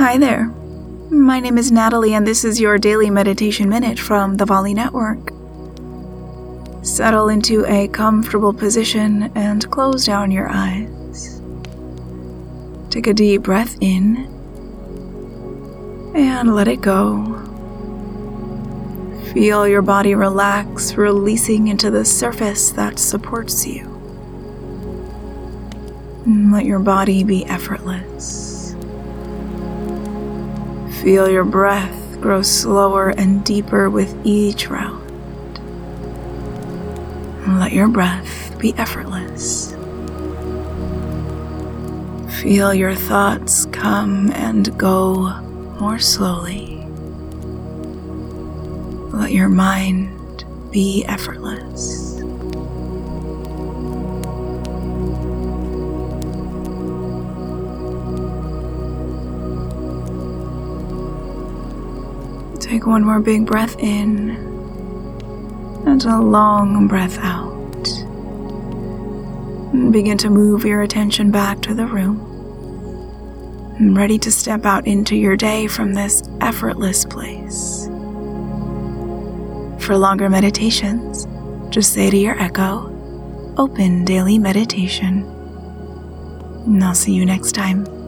Hi there. My name is Natalie, and this is your daily meditation minute from the Volley Network. Settle into a comfortable position and close down your eyes. Take a deep breath in and let it go. Feel your body relax, releasing into the surface that supports you. Let your body be effortless. Feel your breath grow slower and deeper with each round. Let your breath be effortless. Feel your thoughts come and go more slowly. Let your mind be effortless. Take one more big breath in and a long breath out. And begin to move your attention back to the room. And ready to step out into your day from this effortless place. For longer meditations, just say to your echo, Open Daily Meditation. And I'll see you next time.